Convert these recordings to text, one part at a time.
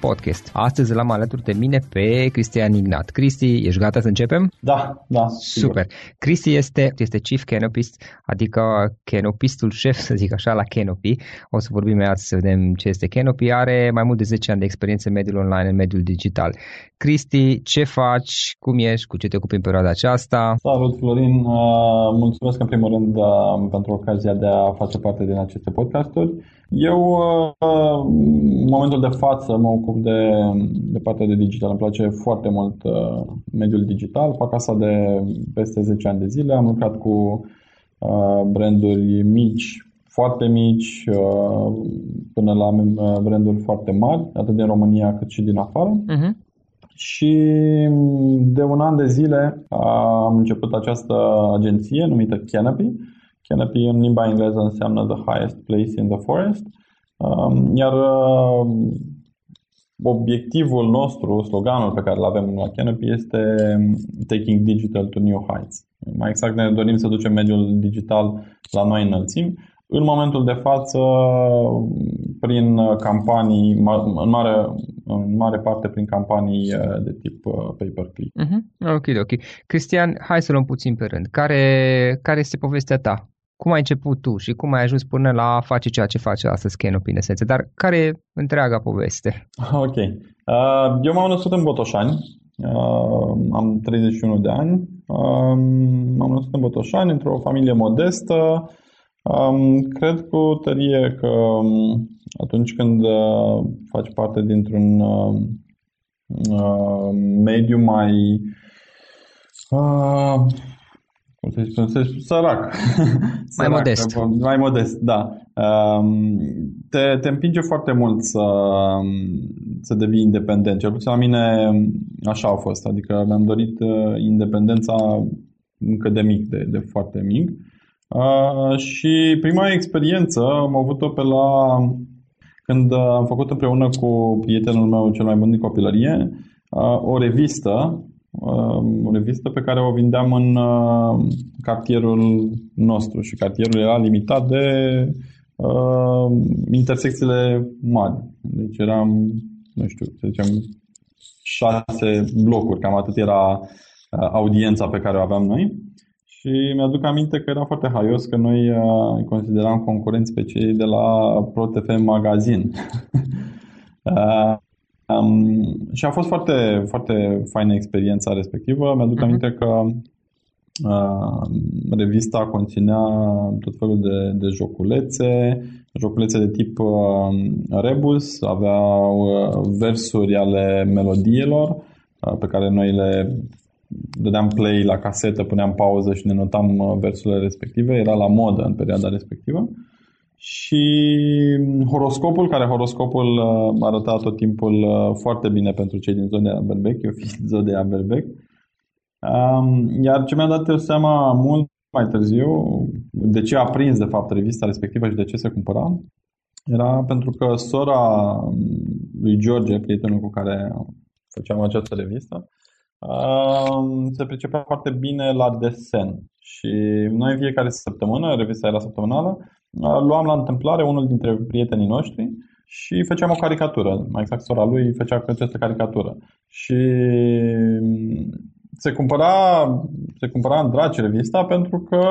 podcast. Astăzi l-am alături de mine pe Cristian Ignat. Cristi, ești gata să începem? Da, da. Sigur. Super. Cristi este, este Chief Canopist, adică canopistul șef, să zic așa, la Canopy. O să vorbim mai să vedem ce este Canopy. Are mai mult de 10 ani de experiență în mediul online, în mediul digital. Cristi, ce faci, cum ești, cu ce te ocupi în perioada aceasta? Salut, Florin. Uh, mulțumesc în primul rând uh, pentru ocazia de a face parte din aceste podcasturi. Eu, uh, în momentul de față, mă ocup de, de partea de digital. Îmi place foarte mult uh, mediul digital. Fac asta de peste 10 ani de zile. Am lucrat cu uh, branduri mici, foarte mici, până la branduri foarte mari, atât din România cât și din afară. Uh-huh. Și de un an de zile am început această agenție numită Canopy, Canopy în limba engleză înseamnă the highest place in the forest. Um, iar uh, obiectivul nostru, sloganul pe care îl avem la Canopy este Taking Digital to New Heights. Mai exact ne dorim să ducem mediul digital la noi înălțimi. În momentul de față, prin campanii, în mare, în mare parte prin campanii uh, de tip uh, pay-per-click. Uh-huh. Ok, ok. Cristian, hai să luăm puțin pe rând. Care, care este povestea ta? Cum ai început tu și cum ai ajuns până la a face ceea ce face astăzi Canopy în esență, dar care e întreaga poveste? Ok. Uh, eu m-am născut în Botoșani, uh, am 31 de ani, uh, m-am născut în Botoșani, într-o familie modestă. Um, cred cu tărie că um, atunci când uh, faci parte dintr-un uh, uh, mediu mai uh, cum să spun, să sărac. Mai sărac, modest. Mai modest, da. Um, te, te împinge foarte mult să, să devii independent. Cel puțin la mine așa a fost. Adică mi-am dorit uh, independența încă de mic, de, de foarte mic. Uh, și prima experiență am avut-o pe la când am făcut împreună cu prietenul meu cel mai bun din copilărie uh, o revistă o revistă pe care o vindeam în uh, cartierul nostru și cartierul era limitat de uh, intersecțiile mari. Deci eram, nu știu, să zicem, șase blocuri, cam atât era uh, audiența pe care o aveam noi. Și mi-aduc aminte că era foarte haios că noi uh, consideram concurenți pe cei de la ProTV Magazin. uh, Um, și a fost foarte, foarte faină experiența respectivă. Mi-aduc uh-huh. aminte că uh, revista conținea tot felul de, de joculețe, joculețe de tip uh, rebus, aveau uh, versuri ale melodiilor uh, pe care noi le dădeam play la casetă, puneam pauză și ne notam uh, versurile respective. Era la modă în perioada respectivă. Uh, și horoscopul, care horoscopul uh, arăta tot timpul uh, foarte bine pentru cei din zona Berbec, eu fiind zodia Berbec. Um, iar ce mi-a dat eu seama mult mai târziu, de ce a prins de fapt revista respectivă și de ce se cumpăra, era pentru că sora lui George, prietenul cu care făceam această revistă, um, se pricepea foarte bine la desen. Și noi în fiecare săptămână, revista era săptămânală, luam la întâmplare unul dintre prietenii noștri și făceam o caricatură. Mai exact, sora lui făcea această caricatură. Și mm, se cumpăra, se cumpăra în draci revista pentru că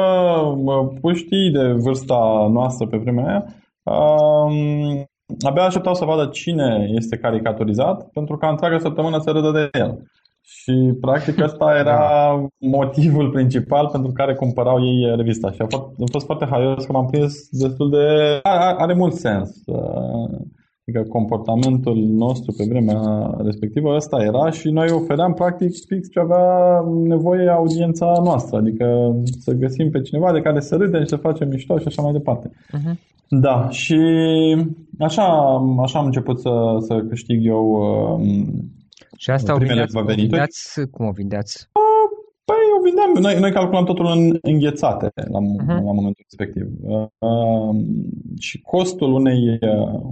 puștii de vârsta noastră pe vremea aia um, abia așteptau să vadă cine este caricaturizat pentru ca întreaga săptămână să râdă de el. Și practic ăsta era da. motivul principal pentru care cumpărau ei revista. Și a fost, a fost foarte haios că m-am prins destul de... Are, are mult sens. Adică comportamentul nostru pe vremea respectivă ăsta era și noi ofeream practic fix ce avea nevoie audiența noastră. Adică să găsim pe cineva de care să râdem și să facem mișto și așa mai departe. Uh-huh. Da, și așa, așa am început să, să câștig eu uh, și asta o vindeați, o vindeați, cum o vindeați? Păi o vindeam, noi, noi calculam totul în înghețate la, uh-huh. la momentul respectiv. Uh, și costul unei,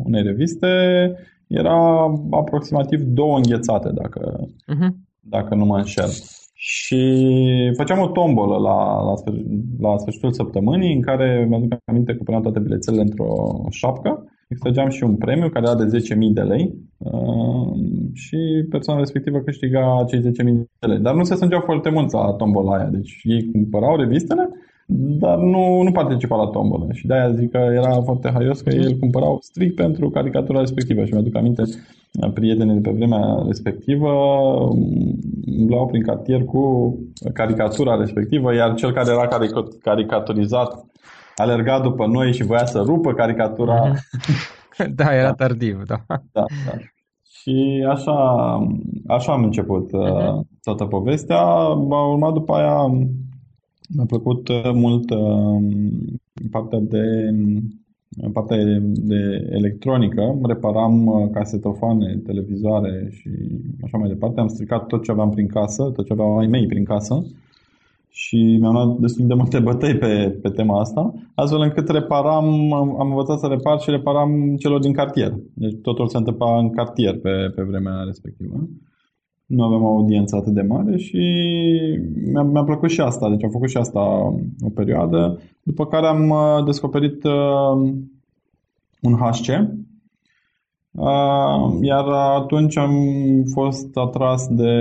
unei reviste era aproximativ două înghețate, dacă, uh-huh. dacă nu mă înșel. Și făceam o tombolă la, la, la sfârșitul săptămânii în care mi-aduc aminte că puneam toate bilețele într-o șapcă extrageam și un premiu care era de 10.000 de lei uh, și persoana respectivă câștiga cei 10.000 de lei. Dar nu se sângeau foarte mult la tombola aia. Deci ei cumpărau revistele, dar nu, nu participa la tombolă. Și de-aia zic că era foarte haios că ei îl cumpărau strict pentru caricatura respectivă. Și mi-aduc aminte, prietenii de pe vremea respectivă umblau prin cartier cu caricatura respectivă, iar cel care era caricaturizat alerga după noi și voia să rupă caricatura. da, era da. tardiv, da. da, da. Și așa, așa am început uh-huh. toată povestea. A urmat după aia, mi-a plăcut uh, mult uh, partea de partea de electronică, reparam uh, casetofoane, televizoare și așa mai departe. Am stricat tot ce aveam prin casă, tot ce aveau ai mei prin casă și mi-am luat destul de multe bătăi pe, pe tema asta, astfel încât reparam, am învățat să repar și reparam celor din cartier. Deci totul se întâmpla în cartier pe, pe vremea respectivă. Nu aveam o audiență atât de mare și mi-a, mi-a plăcut și asta. Deci am făcut și asta o perioadă, după care am uh, descoperit uh, un HC, Uh, iar atunci am fost atras de,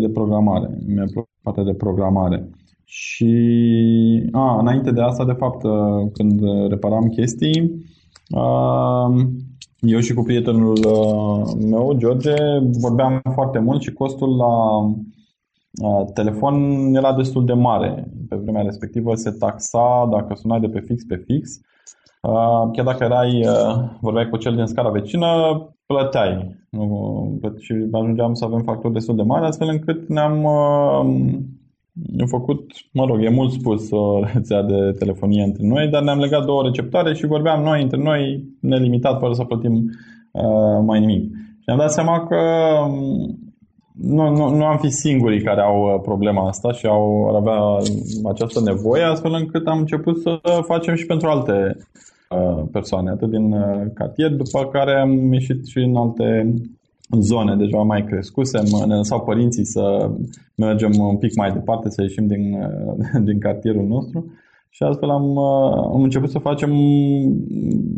de programare. Mi-a plăcut partea de programare. Și a, înainte de asta, de fapt, uh, când reparam chestii, uh, eu și cu prietenul uh, meu, George, vorbeam foarte mult și costul la telefon era destul de mare. Pe vremea respectivă se taxa dacă sunai de pe fix pe fix. Chiar dacă erai, vorbeai cu cel din scara vecină, plăteai. Și ajungeam să avem facturi destul de mari, astfel încât ne-am am făcut, mă rog, e mult spus o rețea de telefonie între noi, dar ne-am legat două receptoare și vorbeam noi între noi nelimitat fără să plătim uh, mai nimic. Și ne-am dat seama că um, nu, nu, nu am fi singurii care au uh, problema asta și au ar avea această nevoie, astfel încât am început să facem și pentru alte uh, persoane, atât din uh, cartier, după care am ieșit și în alte zone deja mai crescuse, ne lăsau părinții să mergem un pic mai departe, să ieșim din, din cartierul nostru și astfel am, am început să facem,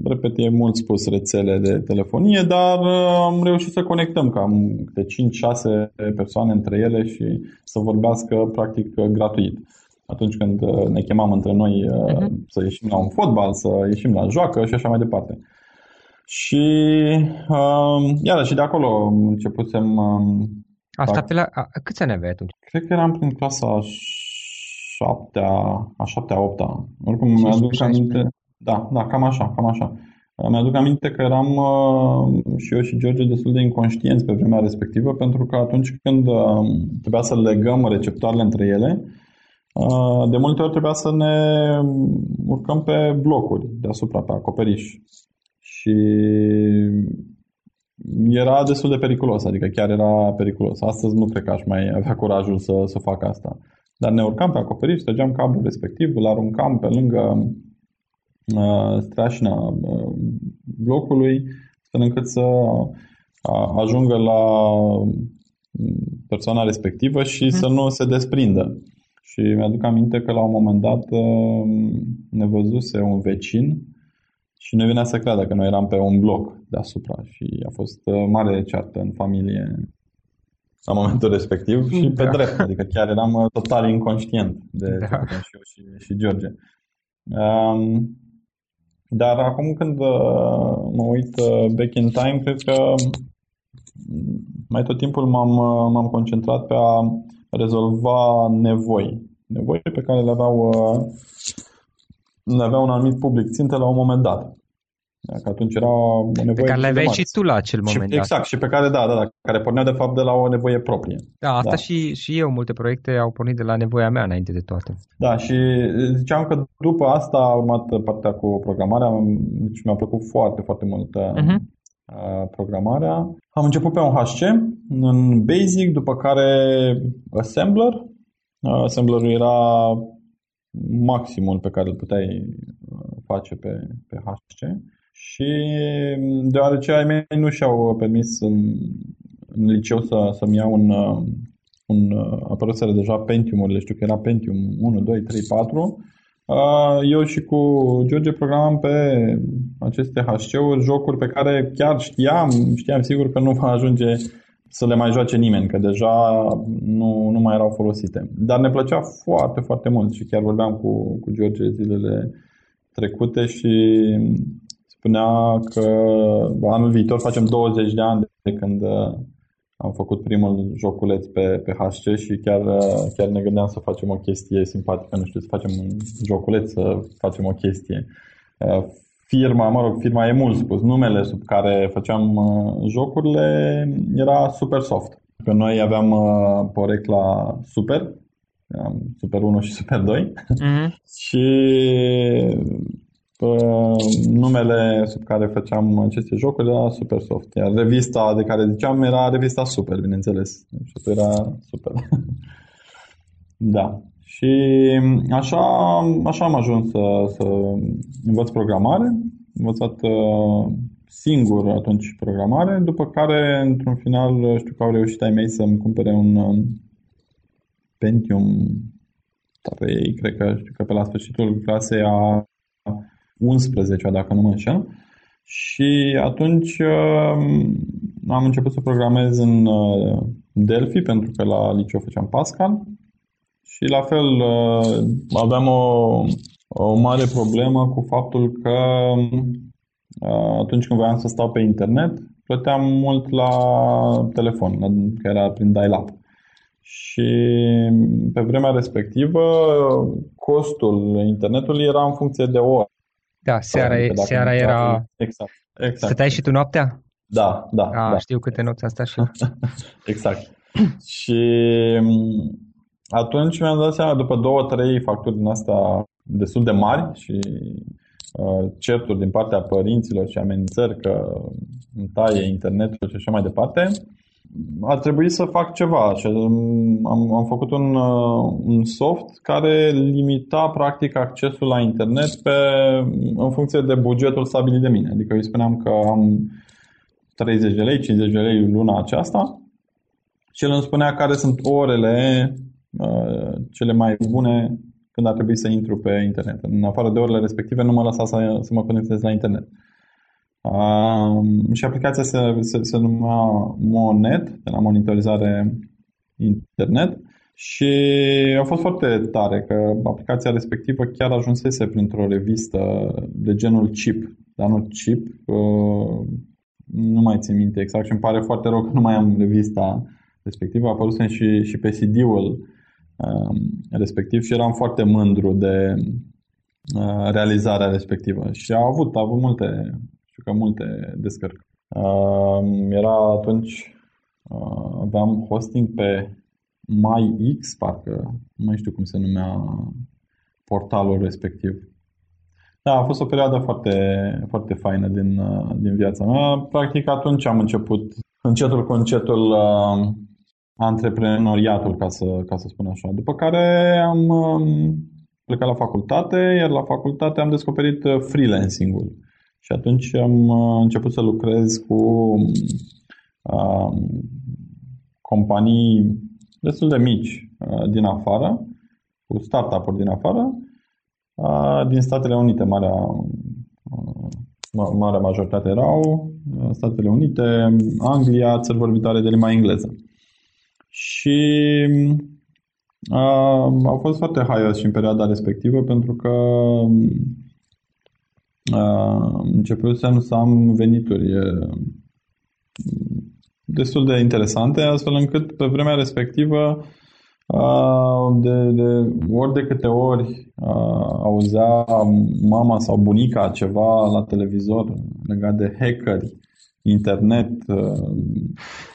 repet, e mult spus, rețele de telefonie, dar am reușit să conectăm cam de 5-6 persoane între ele și să vorbească practic gratuit. Atunci când ne chemam între noi uh-huh. să ieșim la un fotbal, să ieșim la joacă și așa mai departe. Și uh, iarăși de acolo începusem... Uh, Asta fac... pe la... A, câți ani aveai atunci? Cred că eram prin clasa șaptea, a șaptea, opta. Oricum mi-aduc aminte... Da, da, cam așa, cam așa. Mi-aduc aminte că eram uh, și eu și George destul de inconștienți pe vremea respectivă, pentru că atunci când uh, trebuia să legăm receptoarele între ele, uh, de multe ori trebuia să ne urcăm pe blocuri deasupra, pe acoperiș și era destul de periculos, adică chiar era periculos. Astăzi nu cred că aș mai avea curajul să, să fac asta. Dar ne urcam pe acoperiș, trăgeam cablul respectiv, îl aruncam pe lângă uh, streașina uh, blocului, astfel încât să uh, ajungă la persoana respectivă și hmm. să nu se desprindă. Și mi-aduc aminte că la un moment dat uh, ne văzuse un vecin și nu venea să creadă că noi eram pe un bloc deasupra și a fost uh, mare ceartă în familie la momentul respectiv și da. pe drept, adică chiar eram uh, total inconștient de da. ce și eu și, și George. Um, dar acum când uh, mă uit back in time, cred că mai tot timpul m-am, m-am concentrat pe a rezolva nevoi. Nevoi pe care le aveau avea un anumit public țintă la un moment dat. Că atunci era o nevoie Pe care le aveai și tu la acel moment și, dat. Exact, și pe care, da, da, da, care pornea de fapt de la o nevoie proprie. Da, asta da. Și, și eu, multe proiecte au pornit de la nevoia mea înainte de toate. Da, și ziceam că după asta a urmat partea cu programarea, deci mi-a plăcut foarte, foarte mult uh-huh. programarea. Am început pe un HC, în Basic, după care Assembler. Assemblerul era maximul pe care îl puteai uh, face pe, pe HC și deoarece ai mei nu și-au permis în, în liceu să, să-mi iau un, uh, un uh, apărăsere deja Pentium-urile, știu că era Pentium 1, 2, 3, 4, eu și cu George programam pe aceste HC-uri jocuri pe care chiar știam, știam sigur că nu va ajunge să le mai joace nimeni, că deja nu, nu mai erau folosite. Dar ne plăcea foarte, foarte mult și chiar vorbeam cu, cu George zilele trecute și spunea că anul viitor facem 20 de ani de când uh, am făcut primul joculeț pe, pe HC și chiar, uh, chiar ne gândeam să facem o chestie simpatică, nu știu, să facem un joculeț, să facem o chestie. Uh, firma, mă rog, firma e mult spus, numele sub care făceam jocurile era Supersoft. Că noi aveam porecla Super, Super 1 și Super 2 mm-hmm. și numele sub care făceam aceste jocuri era Supersoft. Iar revista de care ziceam era revista Super, bineînțeles. Și era super. da. Și așa, așa am ajuns să, să învăț programare. Am învățat uh, singur atunci programare, după care, într-un final, știu că au reușit ai mei să-mi cumpere un um, Pentium 3, cred că, știu că pe la sfârșitul clasei a 11 dacă nu mă înșel. Și atunci uh, am început să programez în uh, Delphi, pentru că la liceu făceam Pascal. Și la fel uh, aveam o, o mare problemă cu faptul că atunci când voiam să stau pe internet, plăteam mult la telefon, că era prin dial-up. Și pe vremea respectivă, costul internetului era în funcție de oră. Da, seara, e, seara era... Exact, exact. Stăteai și tu noaptea? Da, da. A, da. știu câte nopți am stat și Exact. și atunci mi-am dat seama, după două, trei facturi din asta destul de mari și uh, certuri din partea părinților și amenințări că îmi taie internetul și așa mai departe, a trebuit să fac ceva și um, am, am făcut un, uh, un soft care limita practic accesul la internet pe, în funcție de bugetul stabilit de mine. Adică îi spuneam că am 30 de lei, 50 de lei luna aceasta și el îmi spunea care sunt orele uh, cele mai bune când ar trebui să intru pe internet. În afară de orele respective nu mă lăsa să, să mă conectez la internet. Uh, și aplicația se, se, se numea Monet, de la monitorizare internet și a fost foarte tare că aplicația respectivă chiar ajunsese printr-o revistă de genul Chip, dar nu Chip, uh, nu mai țin minte exact și îmi pare foarte rău că nu mai am revista respectivă. A apărut și, și pe CD-ul uh, respectiv și eram foarte mândru de uh, realizarea respectivă. Și a avut, a avut multe, știu că multe descărcări. Uh, era atunci, uh, aveam hosting pe MyX, parcă, nu mai știu cum se numea portalul respectiv. Da, a fost o perioadă foarte, foarte faină din, din viața mea. Practic atunci am început încetul cu încetul uh, antreprenoriatul, ca să, ca să spun așa. După care am um, plecat la facultate, iar la facultate am descoperit uh, freelancing-ul. Și atunci am uh, început să lucrez cu uh, companii destul de mici uh, din afară, cu startup-uri din afară, din Statele Unite, marea, marea majoritate erau Statele Unite, Anglia, țări vorbitoare de limba engleză. Și a, a fost foarte haios și în perioada respectivă pentru că începusem să am venituri destul de interesante, astfel încât pe vremea respectivă de, de ori de câte ori auzea mama sau bunica ceva la televizor legat de hackeri, internet,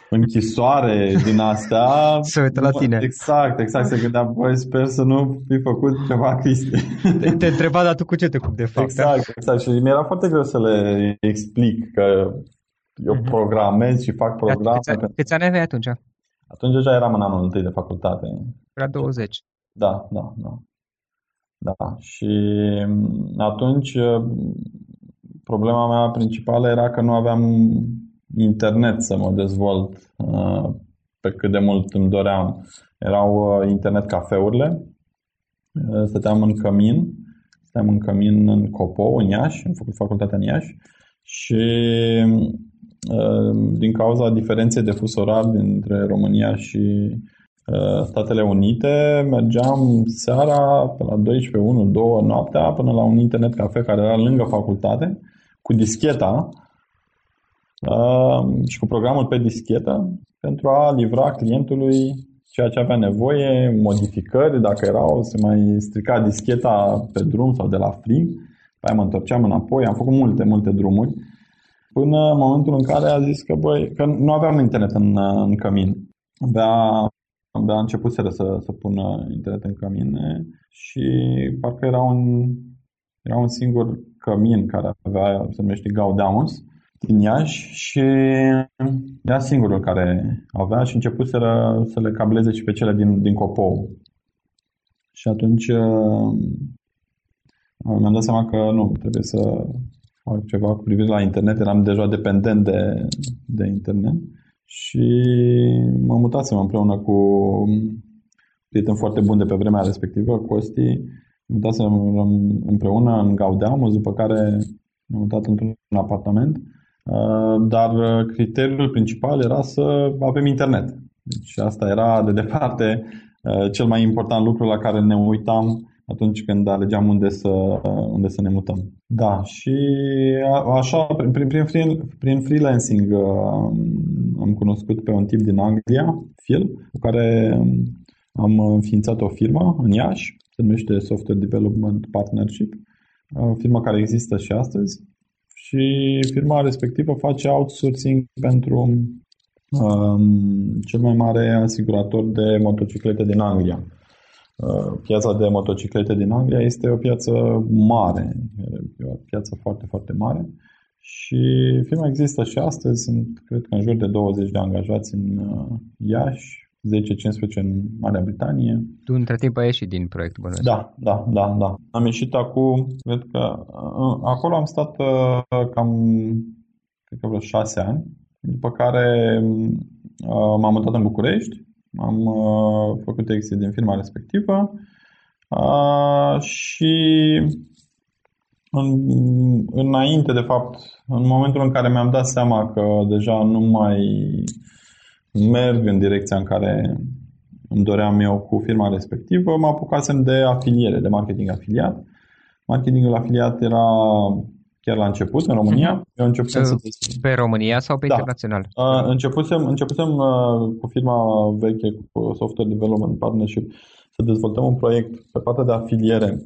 închisoare din astea. Se uită la tine. Exact, exact. Se gândea, băi, sper să nu fi făcut ceva Cristi. Te, te întreba, dar tu cu ce te ocupi de fapt? Exact, da? exact. Și mi-era foarte greu să le explic că eu uh-huh. programez și fac programe. Câți, câți ani aveai atunci? Atunci deja eram în anul întâi de facultate. Era 20. Da, da, da. Da, și atunci problema mea principală era că nu aveam internet să mă dezvolt uh, pe cât de mult îmi doream. Erau uh, internet cafeurile, uh, stăteam în cămin, stăteam în cămin în Copo, în Iași, am făcut facultatea în Iași și din cauza diferenței de fus orar dintre România și Statele Unite, mergeam seara pe la 12, 1, 2 noaptea până la un internet cafe care era lângă facultate cu discheta uh, și cu programul pe dischetă pentru a livra clientului ceea ce avea nevoie, modificări, dacă erau, se mai strica discheta pe drum sau de la frig, pe mă întorceam înapoi, am făcut multe, multe drumuri, până în momentul în care a zis că, băi, că nu aveam internet în, în cămin. Abia, abia început să, să pună internet în cămine și parcă era un, era un singur cămin care avea, se numește Gaudamus, din Iași și era singurul care avea și început să, să le cableze și pe cele din, din Copou. Și atunci uh, mi-am dat seama că nu, trebuie să fac ceva cu privire la internet. Eram deja dependent de, de internet și mă mutasem împreună cu prieten foarte bun de pe vremea respectivă, Costi, mutasem împreună în Gaudeamus, după care ne-am mutat într-un apartament Uh, dar uh, criteriul principal era să avem internet. Deci asta era de departe uh, cel mai important lucru la care ne uitam atunci când alegeam unde să, unde să ne mutăm. Da, și așa, prin, prin, prin, prin freelancing am cunoscut pe un tip din Anglia, Phil, cu care am înființat o firmă în Iași, se numește Software Development Partnership, o firmă care există și astăzi și firma respectivă face outsourcing pentru um, cel mai mare asigurator de motociclete din Anglia. piața de motociclete din Anglia este o piață mare, e o piață foarte, foarte mare și firma există și astăzi, sunt cred că în jur de 20 de angajați în Iași, 10-15 în Marea Britanie. Tu între timp ai ieșit din proiectul bănuiesc. Da, da, da, da. Am ieșit acum, cred că acolo am stat cam, cred că vreo 6 ani, după care m-am mutat în București, am făcut exit din firma respectivă și în, înainte, de fapt, în momentul în care mi-am dat seama că deja nu mai merg în direcția în care îmi doream eu cu firma respectivă, mă apucasem de afiliere, de marketing afiliat. Marketingul afiliat era chiar la început, în România. Mhm. Eu începusem să... Pe România sau pe da. internațional? Uh, începusem, începusem uh, cu firma veche, cu Software Development Partnership, să dezvoltăm un proiect pe partea de afiliere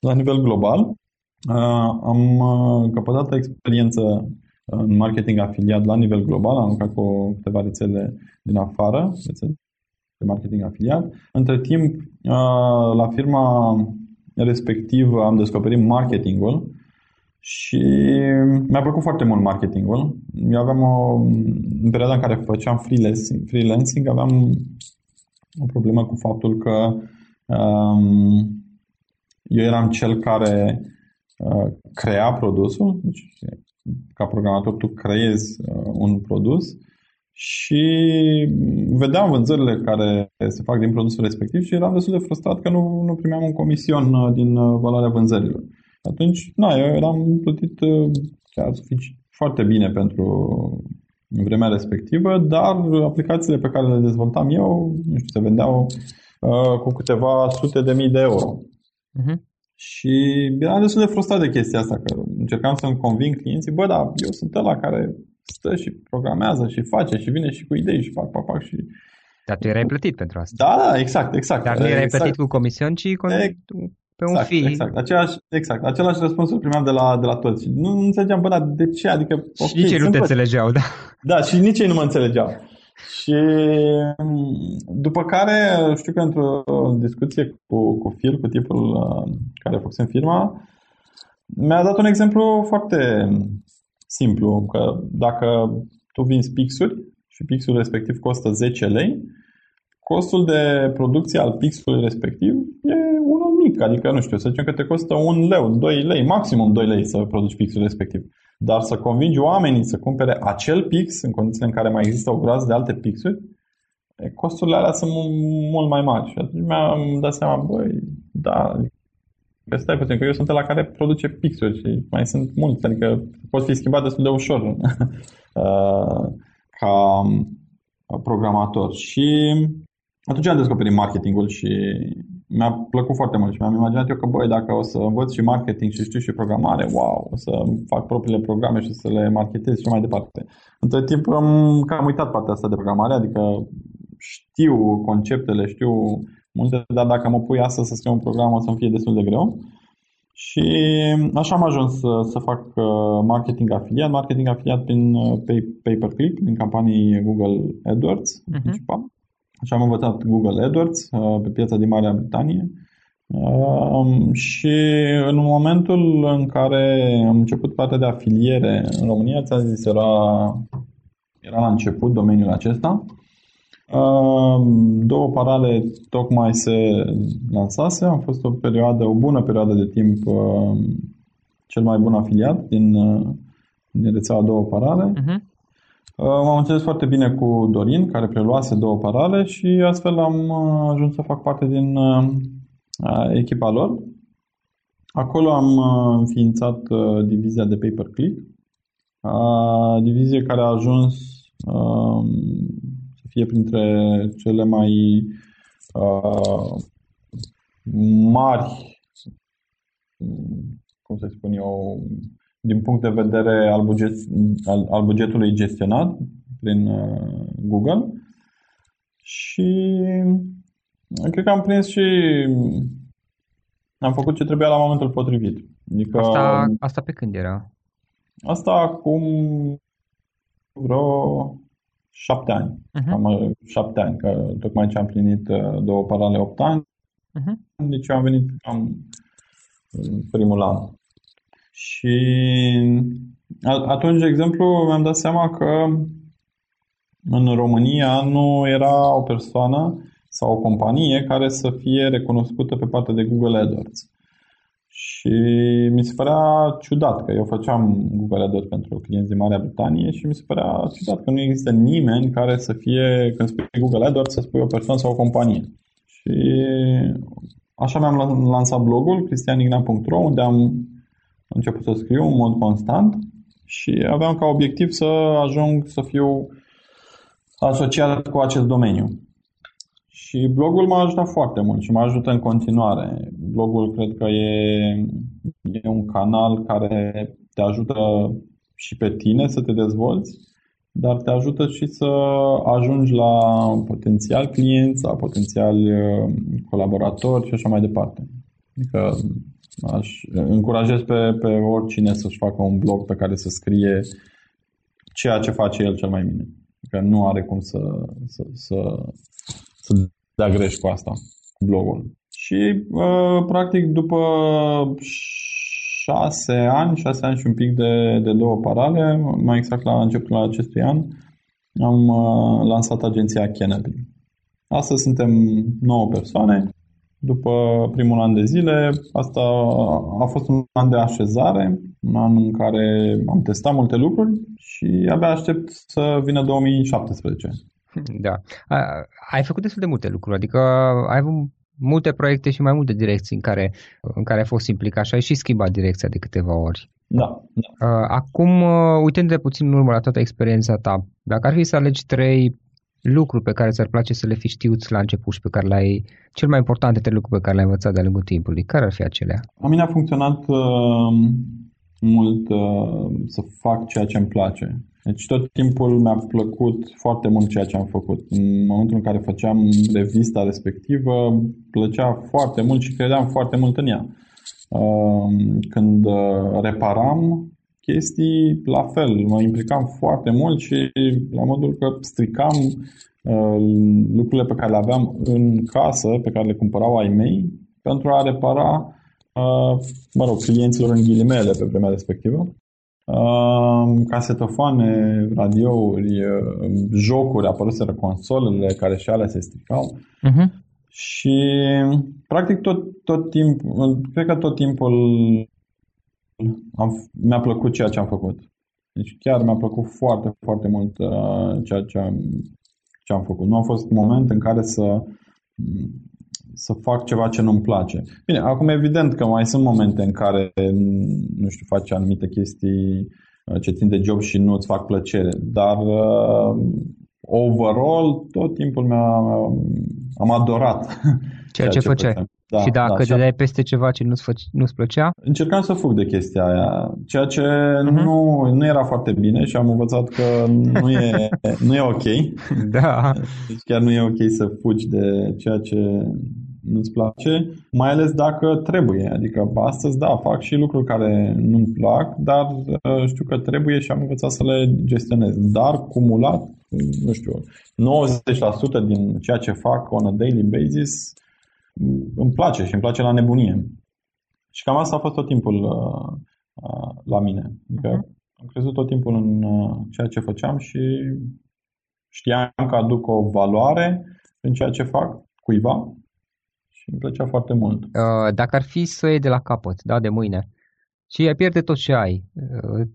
la nivel global. Uh, am căpătat experiență în marketing afiliat la nivel global, am lucrat cu câteva rețele din afară, rețele de marketing afiliat. Între timp, la firma respectivă am descoperit marketingul și mi-a plăcut foarte mult marketingul. Eu aveam o, în perioada în care făceam freelancing, freelancing aveam o problemă cu faptul că um, eu eram cel care uh, crea produsul, deci ca programator tu creezi uh, un produs și vedeam vânzările care se fac din produsul respectiv și eram destul de frustrat că nu, nu primeam un comision uh, din uh, valoarea vânzărilor. Atunci, na, eu eram plătit chiar foarte bine pentru vremea respectivă, dar aplicațiile pe care le dezvoltam eu, nu știu, se vendeau uh, cu câteva sute de mii de euro. Uh-huh. Și eram destul de frustrat de chestia asta, că încercam să-mi conving clienții, bă, dar eu sunt ăla care stă și programează și face și vine și cu idei și fac, fac, fac și... Dar tu erai plătit pentru asta. Da, da, exact, exact. Dar nu erai exact. plătit cu comision, ci cu... E, pe un exact, fee. Exact, același, exact. Același răspuns îl primeam de la, de la toți. Nu înțelegeam, bă, dar de ce? Adică, și okay, nici ei nu te înțelegeau, da. Da, și nici ei nu mă înțelegeau. Și după care, știu că într-o discuție cu, cu Phil, cu tipul uh, care a făcut în firma, mi-a dat un exemplu foarte simplu, că dacă tu vinzi pixuri și pixul respectiv costă 10 lei, costul de producție al pixului respectiv e unul mic, adică nu știu, să zicem că te costă un leu, 2 lei, maximum 2 lei să produci pixul respectiv. Dar să convingi oamenii să cumpere acel pix în condițiile în care mai există o groază de alte pixuri, costurile alea sunt mult mai mari. Și atunci mi-am dat seama, băi, da, că stai puțin, că eu sunt la care produce pixuri și mai sunt mulți, adică pot fi schimbat destul de ușor uh, ca programator. Și atunci am descoperit marketingul și mi-a plăcut foarte mult și mi-am imaginat eu că, băi, dacă o să învăț și marketing și știu și programare, wow, o să fac propriile programe și să le marketez și mai departe. Între timp am cam uitat partea asta de programare, adică știu conceptele, știu multe, dar dacă mă pui astăzi să scriu un program o să-mi fie destul de greu. Și așa am ajuns să, să fac uh, marketing afiliat, marketing afiliat prin uh, pay, per click, prin campanii Google AdWords, uh-huh. principal. Așa am învățat Google AdWords uh, pe piața din Marea Britanie. Um, și în momentul în care am început partea de afiliere în România, ți-am zis, era, era la început domeniul acesta. Um, două parale tocmai se lansase, am fost o perioadă, o bună perioadă de timp um, cel mai bun afiliat din, uh, din rețeaua două parale. Uh-huh. M-am înțeles foarte bine cu Dorin, care preluase două parale și astfel am uh, ajuns să fac parte din uh, echipa lor. Acolo am uh, înființat divizia de pay-per-click, divizie care a ajuns um, să fie printre cele mai mari, cum să spun eu, din punct de vedere al, buget, al, al bugetului gestionat prin uh, Google și cred că am prins și am făcut ce trebuia la momentul potrivit. Adică, asta, asta pe când era? Asta acum vreo șapte ani. Uh-huh. Am șapte ani, că tocmai ce am plinit uh, două parale opt ani uh-huh. deci eu am venit am, în primul an. Și atunci, de exemplu, mi-am dat seama că în România nu era o persoană sau o companie care să fie recunoscută pe partea de Google AdWords. Și mi se părea ciudat că eu făceam Google AdWords pentru clienți din Marea Britanie și mi se părea ciudat că nu există nimeni care să fie, când spui Google AdWords, să spui o persoană sau o companie. Și așa mi-am lansat blogul cristianigna.ro unde am început să scriu în mod constant și aveam ca obiectiv să ajung să fiu asociat cu acest domeniu. Și blogul m-a ajutat foarte mult și mă ajută în continuare. Blogul cred că e, e un canal care te ajută și pe tine să te dezvolți, dar te ajută și să ajungi la potențial clienți, la potențial uh, colaboratori și așa mai departe. Adică aș încurajez pe, pe oricine să-și facă un blog pe care să scrie ceea ce face el cel mai bine. Adică nu are cum să, să, să, să dea greș cu asta, cu blogul. Și, uh, practic, după șase ani, șase ani și un pic de, de două parale, mai exact la începutul acestui an, am uh, lansat agenția Kennedy. Astăzi suntem 9 persoane. După primul an de zile, asta a fost un an de așezare, un an în care am testat multe lucruri și abia aștept să vină 2017. Da. Ai făcut destul de multe lucruri, adică ai avut multe proiecte și mai multe direcții în care, în care ai fost implicat și ai și schimbat direcția de câteva ori. Da. da. Acum, uitându-te puțin în urmă la toată experiența ta, dacă ar fi să alegi trei lucruri pe care ți-ar place să le fi știut la început și pe care le-ai, cel mai importante trei lucruri pe care le-ai învățat de-a lungul timpului, care ar fi acelea? A mine a funcționat uh, mult uh, să fac ceea ce îmi place. Deci tot timpul mi-a plăcut foarte mult ceea ce am făcut. În momentul în care făceam revista respectivă, plăcea foarte mult și credeam foarte mult în ea. Um, când uh, reparam chestii, la fel, mă implicam foarte mult și la modul că stricam uh, lucrurile pe care le aveam în casă, pe care le cumpărau ai mei, pentru a repara, uh, mă rog, clienților în ghilimele pe vremea respectivă casetofoane, radiouri, jocuri, apăruseră consolele care și alea se stricau. Uh-huh. Și practic tot, tot timpul, cred că tot timpul am, mi-a plăcut ceea ce am făcut. Deci chiar mi-a plăcut foarte, foarte mult uh, ceea ce am, ce am făcut. Nu a fost moment în care să să fac ceva ce nu-mi place. Bine, acum evident că mai sunt momente în care, nu știu, faci anumite chestii uh, ce țin de job și nu îți fac plăcere, dar uh, overall tot timpul mi-a, am adorat ceea, ceea ce, ce făceai. Da, și dacă da, dădeai peste ceva ce nu-ți, fă, nu-ți plăcea? Încercam să fug de chestia aia, ceea ce uh-huh. nu, nu era foarte bine și am învățat că nu e, nu e ok. Da. Deci chiar nu e ok să fugi de ceea ce nu-ți place, mai ales dacă trebuie. Adică astăzi, da, fac și lucruri care nu-mi plac, dar uh, știu că trebuie și am învățat să le gestionez. Dar cumulat, nu știu, 90% din ceea ce fac on a daily basis îmi place și îmi place la nebunie. Și cam asta a fost tot timpul uh, uh, la mine. Adică uh-huh. am crezut tot timpul în uh, ceea ce făceam și știam că aduc o valoare în ceea ce fac cuiva și îmi plăcea foarte mult. Uh, dacă ar fi să o iei de la capăt, da, de mâine, și ai pierde tot ce ai. Uh,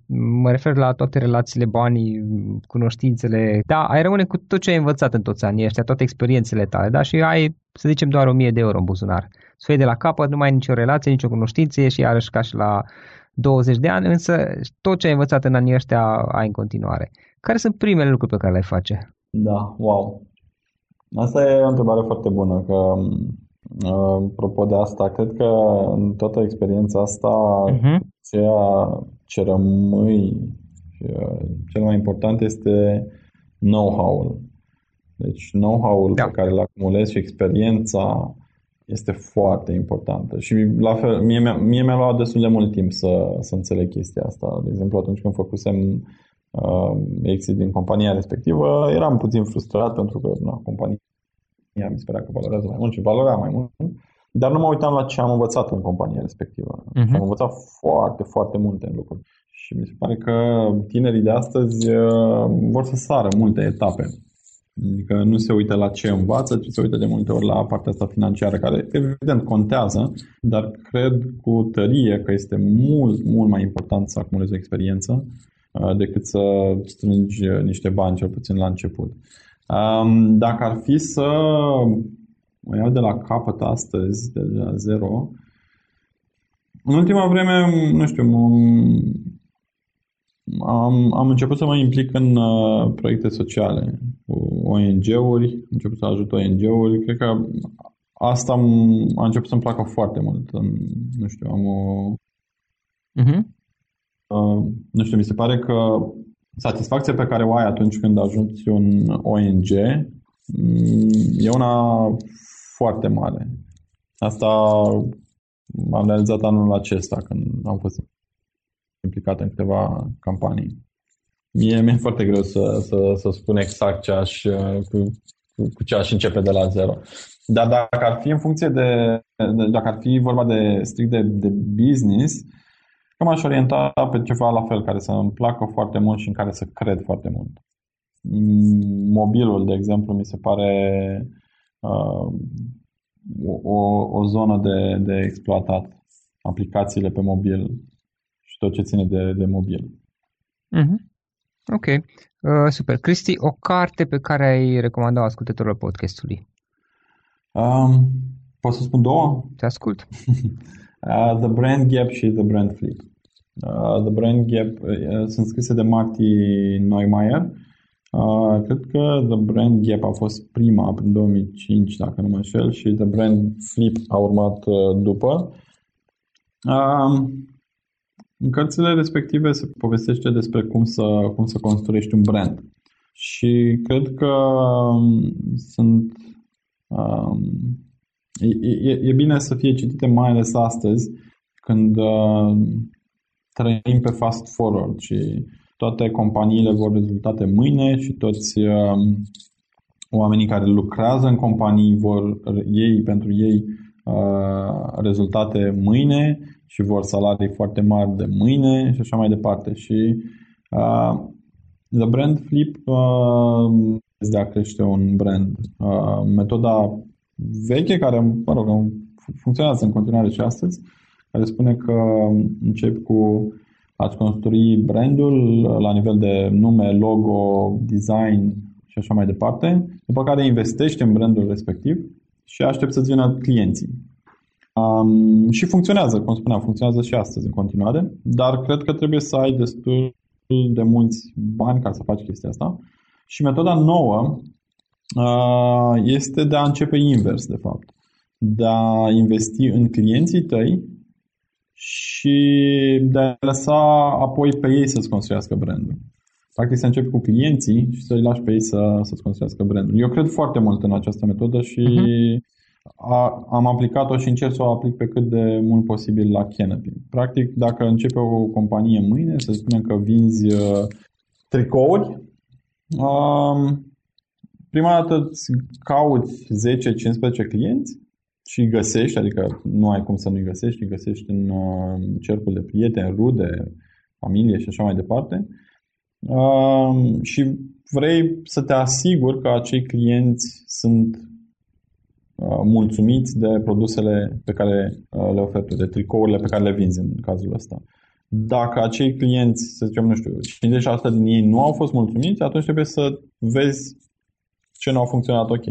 mă refer la toate relațiile, banii, cunoștințele. Da, ai rămâne cu tot ce ai învățat în toți anii ăștia, toate experiențele tale, da? Și ai, să zicem, doar 1000 de euro în buzunar. Să o de la capăt, nu mai ai nicio relație, nicio cunoștință, și iarăși ca și la 20 de ani, însă tot ce ai învățat în anii ăștia ai în continuare. Care sunt primele lucruri pe care le faci? Da, wow. Asta e o întrebare foarte bună, că Apropo de asta, cred că în toată experiența asta, uh-huh. ceea ce rămâi, cel mai important este know-how-ul. Deci know-how-ul da. pe care îl acumulezi și experiența este foarte importantă. Și la fel, mie, mi-a, mie mi-a luat destul de mult timp să, să înțeleg chestia asta. De exemplu, atunci când făcusem uh, exit din compania respectivă, eram puțin frustrat pentru că na, compania ea mi se părea că valorează mai mult și valora mai mult, dar nu mă uitam la ce am învățat în compania respectivă. Uh-huh. Am învățat foarte, foarte multe lucruri. Și mi se pare că tinerii de astăzi uh, vor să sară multe etape. Adică nu se uită la ce învață, ci se uită de multe ori la partea asta financiară, care evident contează, dar cred cu tărie că este mult, mult mai important să acumulezi o experiență uh, decât să strângi niște bani, cel puțin la început. Um, dacă ar fi să o iau de la capăt astăzi, de la zero, în ultima vreme, nu știu, am, am început să mă implic în uh, proiecte sociale cu ONG-uri, am început să ajut ONG-uri. Cred că asta am, a început să-mi placă foarte mult. Nu știu, am o... Uh-huh. Uh, nu știu, mi se pare că satisfacția pe care o ai atunci când ajungi un ONG mm, e una foarte mare. Asta am realizat anul acesta când am fost implicat în câteva campanii. Mie mi-e foarte greu să, să, să spun exact ce aș, cu, cu ce aș începe de la zero. Dar dacă ar fi în funcție de, de dacă ar fi vorba de strict de, de business, că m-aș orienta pe ceva la fel, care să îmi placă foarte mult și în care să cred foarte mult. Mobilul, de exemplu, mi se pare uh, o, o zonă de, de exploatat. Aplicațiile pe mobil și tot ce ține de, de mobil. Mm-hmm. Ok, uh, super. Cristi, o carte pe care ai recomandat ascultătorilor podcastului? Um, pot să spun două? Te ascult. uh, the Brand Gap și The Brand Flip. Uh, the Brand Gap uh, sunt scrise de Marty Neumeier. Uh, cred că The Brand Gap a fost prima prin 2005, dacă nu mă înșel, și The Brand Flip a urmat uh, după. Uh, în cărțile respective se povestește despre cum să, cum să construiești un brand. Și cred că um, sunt. Um, e, e, e bine să fie citite mai ales astăzi, când uh, trăim pe fast forward și toate companiile vor rezultate mâine și toți uh, oamenii care lucrează în companii vor ei pentru ei uh, rezultate mâine și vor salarii foarte mari de mâine și așa mai departe. Și uh, The Brand Flip uh, de a crește un brand. Uh, metoda veche, care, mă rog, funcționează în continuare și astăzi, care spune că începi cu a-ți construi brandul la nivel de nume, logo, design și așa mai departe, după care investești în brandul respectiv și aștepți să-ți vină clienții. Um, și funcționează, cum spuneam, funcționează și astăzi în continuare, dar cred că trebuie să ai destul de mulți bani ca să faci chestia asta. Și metoda nouă uh, este de a începe invers, de fapt. De a investi în clienții tăi și de a lăsa apoi pe ei să-ți construiască brandul. Practic să începi cu clienții și să-i lași pe ei să, să-ți construiască brandul. Eu cred foarte mult în această metodă și uh-huh a, am aplicat-o și încerc să o aplic pe cât de mult posibil la Canopy. Practic, dacă începe o companie mâine, să spunem că vinzi uh, tricouri, uh, prima dată îți cauți 10-15 clienți și găsești, adică nu ai cum să nu-i găsești, îi găsești în uh, cercul de prieteni, rude, familie și așa mai departe. Uh, și vrei să te asiguri că acei clienți sunt Uh, mulțumiți de produsele pe care uh, le ofertă, de tricourile pe care le vinzi în cazul ăsta. Dacă acei clienți, să zicem, nu știu, 50% din ei nu au fost mulțumiți, atunci trebuie să vezi ce nu a funcționat ok.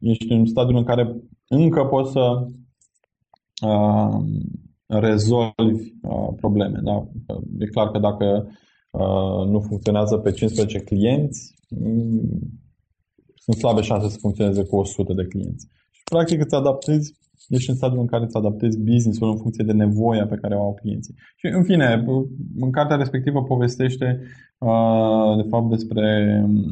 Ești în stadiul în care încă poți să uh, rezolvi uh, probleme. Da? E clar că dacă uh, nu funcționează pe 15 clienți, sunt slabe șanse să funcționeze cu 100 de clienți. Și practic îți adaptezi, ești în stadiul în care îți adaptezi business-ul în funcție de nevoia pe care o au clienții. Și în fine, în cartea respectivă povestește uh, de fapt despre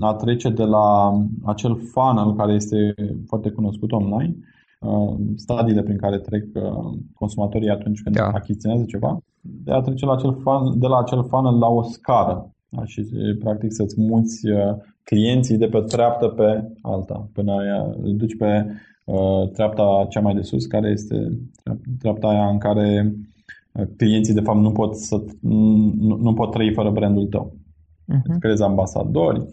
a trece de la acel funnel care este foarte cunoscut online, uh, stadiile prin care trec uh, consumatorii atunci când da. achiziționează ceva, de a trece la acel funnel, de la acel funnel la o scară. Da? Și practic să-ți muți clienții de pe treaptă pe alta, până îi duci pe uh, treapta cea mai de sus, care este treapta aia în care uh, clienții de fapt nu pot, să, nu, nu pot trăi fără brandul tău. Uh-huh. Îți creezi ambasadori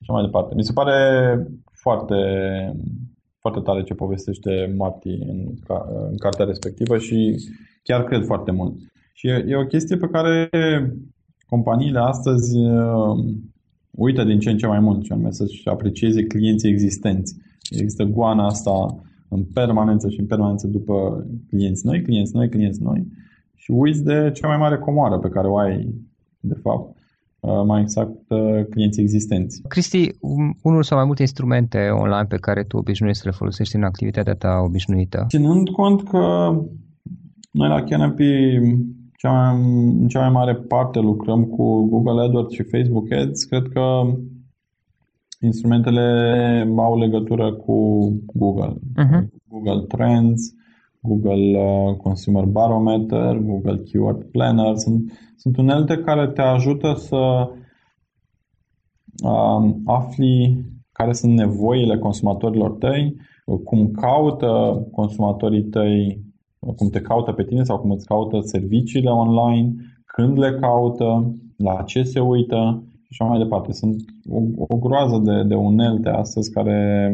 și mai departe. Mi se pare foarte, foarte tare ce povestește Marti în, în cartea respectivă și chiar cred foarte mult. Și e, e o chestie pe care companiile astăzi uh, uită din ce în ce mai mult, și anume să-și aprecieze clienții existenți. Există goana asta în permanență și în permanență după clienți noi, clienți noi, clienți noi și uiți de cea mai mare comoară pe care o ai, de fapt, uh, mai exact uh, clienții existenți. Cristi, unul sau mai multe instrumente online pe care tu obișnuiești să le folosești în activitatea ta obișnuită? Ținând cont că noi la Canopy cea mai, în cea mai mare parte lucrăm cu Google AdWords și Facebook Ads. Cred că instrumentele au legătură cu Google. Uh-huh. Google Trends, Google uh, Consumer Barometer, Google Keyword Planner. Sunt, sunt unelte care te ajută să uh, afli care sunt nevoile consumatorilor tăi, cum caută consumatorii tăi cum te caută pe tine sau cum îți caută serviciile online, când le caută, la ce se uită și așa mai departe. Sunt o, o groază de, de unelte astăzi care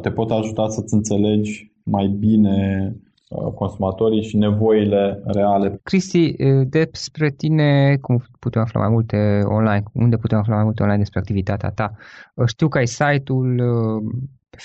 te pot ajuta să-ți înțelegi mai bine consumatorii și nevoile reale. Cristi, despre tine, cum putem afla mai multe online, unde putem afla mai multe online despre activitatea ta? Știu că ai site-ul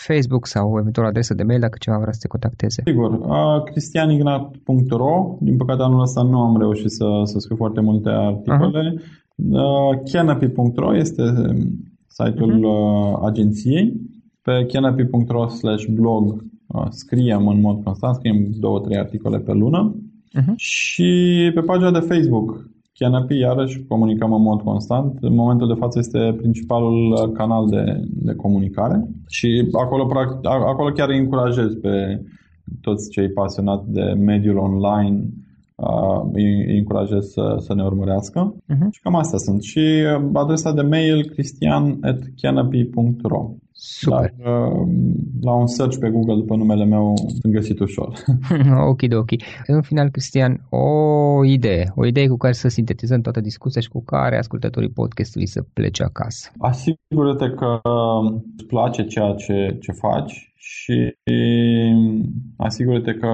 Facebook sau eventual adresă de mail dacă cineva vrea să te contacteze. Sigur, uh, cristianignat.ro Din păcate anul ăsta nu am reușit să, să scriu foarte multe articole. Uh-huh. Uh, canopy.ro este um, site-ul uh-huh. agenției. Pe canopy.ro slash blog uh, scriem în mod constant, scriem două, trei articole pe lună. Uh-huh. Și pe pagina de Facebook Canopy, iarăși, comunicăm în mod constant. În momentul de față este principalul canal de, de comunicare și acolo, acolo chiar îi încurajez pe toți cei pasionați de mediul online îi, îi încurajez să, să ne urmărească. Uh-huh. Și cam astea sunt. Și adresa de mail cristian.canopy.ro Super. Dar, uh, la un search pe Google după numele meu sunt găsit ușor. ok, ok. În final, Cristian, o idee, o idee cu care să sintetizăm toată discuția și cu care ascultătorii podcastului să plece acasă. Asigură-te că îți place ceea ce, ce faci și asigură-te că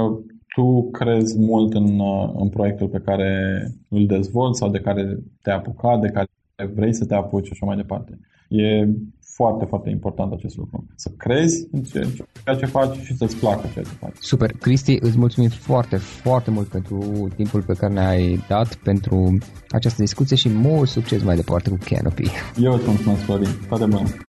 tu crezi mult în, în proiectul pe care îl dezvolți sau de care te-ai apucat, de care vrei să te apuci și așa mai departe. E foarte, foarte important acest lucru. Să crezi în ceea ce faci și să-ți placă ceea ce faci. Super. Cristi, îți mulțumim foarte, foarte mult pentru timpul pe care ne-ai dat, pentru această discuție și mult succes mai departe cu Canopy. Eu îți mulțumesc, Florin. Toate bune.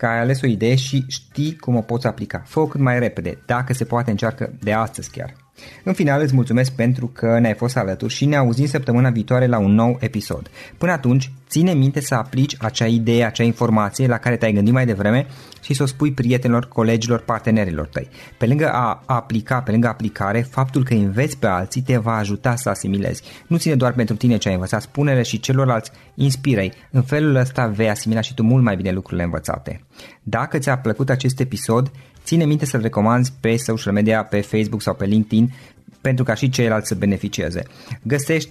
că ai ales o idee și știi cum o poți aplica. Fă-o cât mai repede, dacă se poate încearcă de astăzi chiar. În final îți mulțumesc pentru că ne-ai fost alături și ne auzim săptămâna viitoare la un nou episod. Până atunci, ține minte să aplici acea idee, acea informație la care te-ai gândit mai devreme și să o spui prietenilor, colegilor, partenerilor tăi. Pe lângă a aplica, pe lângă aplicare, faptul că înveți pe alții te va ajuta să asimilezi. Nu ține doar pentru tine ce ai învățat, spune-le și celorlalți, inspiră-i. În felul ăsta vei asimila și tu mult mai bine lucrurile învățate. Dacă ți-a plăcut acest episod, ține minte să-l recomanzi pe social media, pe Facebook sau pe LinkedIn pentru ca și ceilalți să beneficieze. Găsești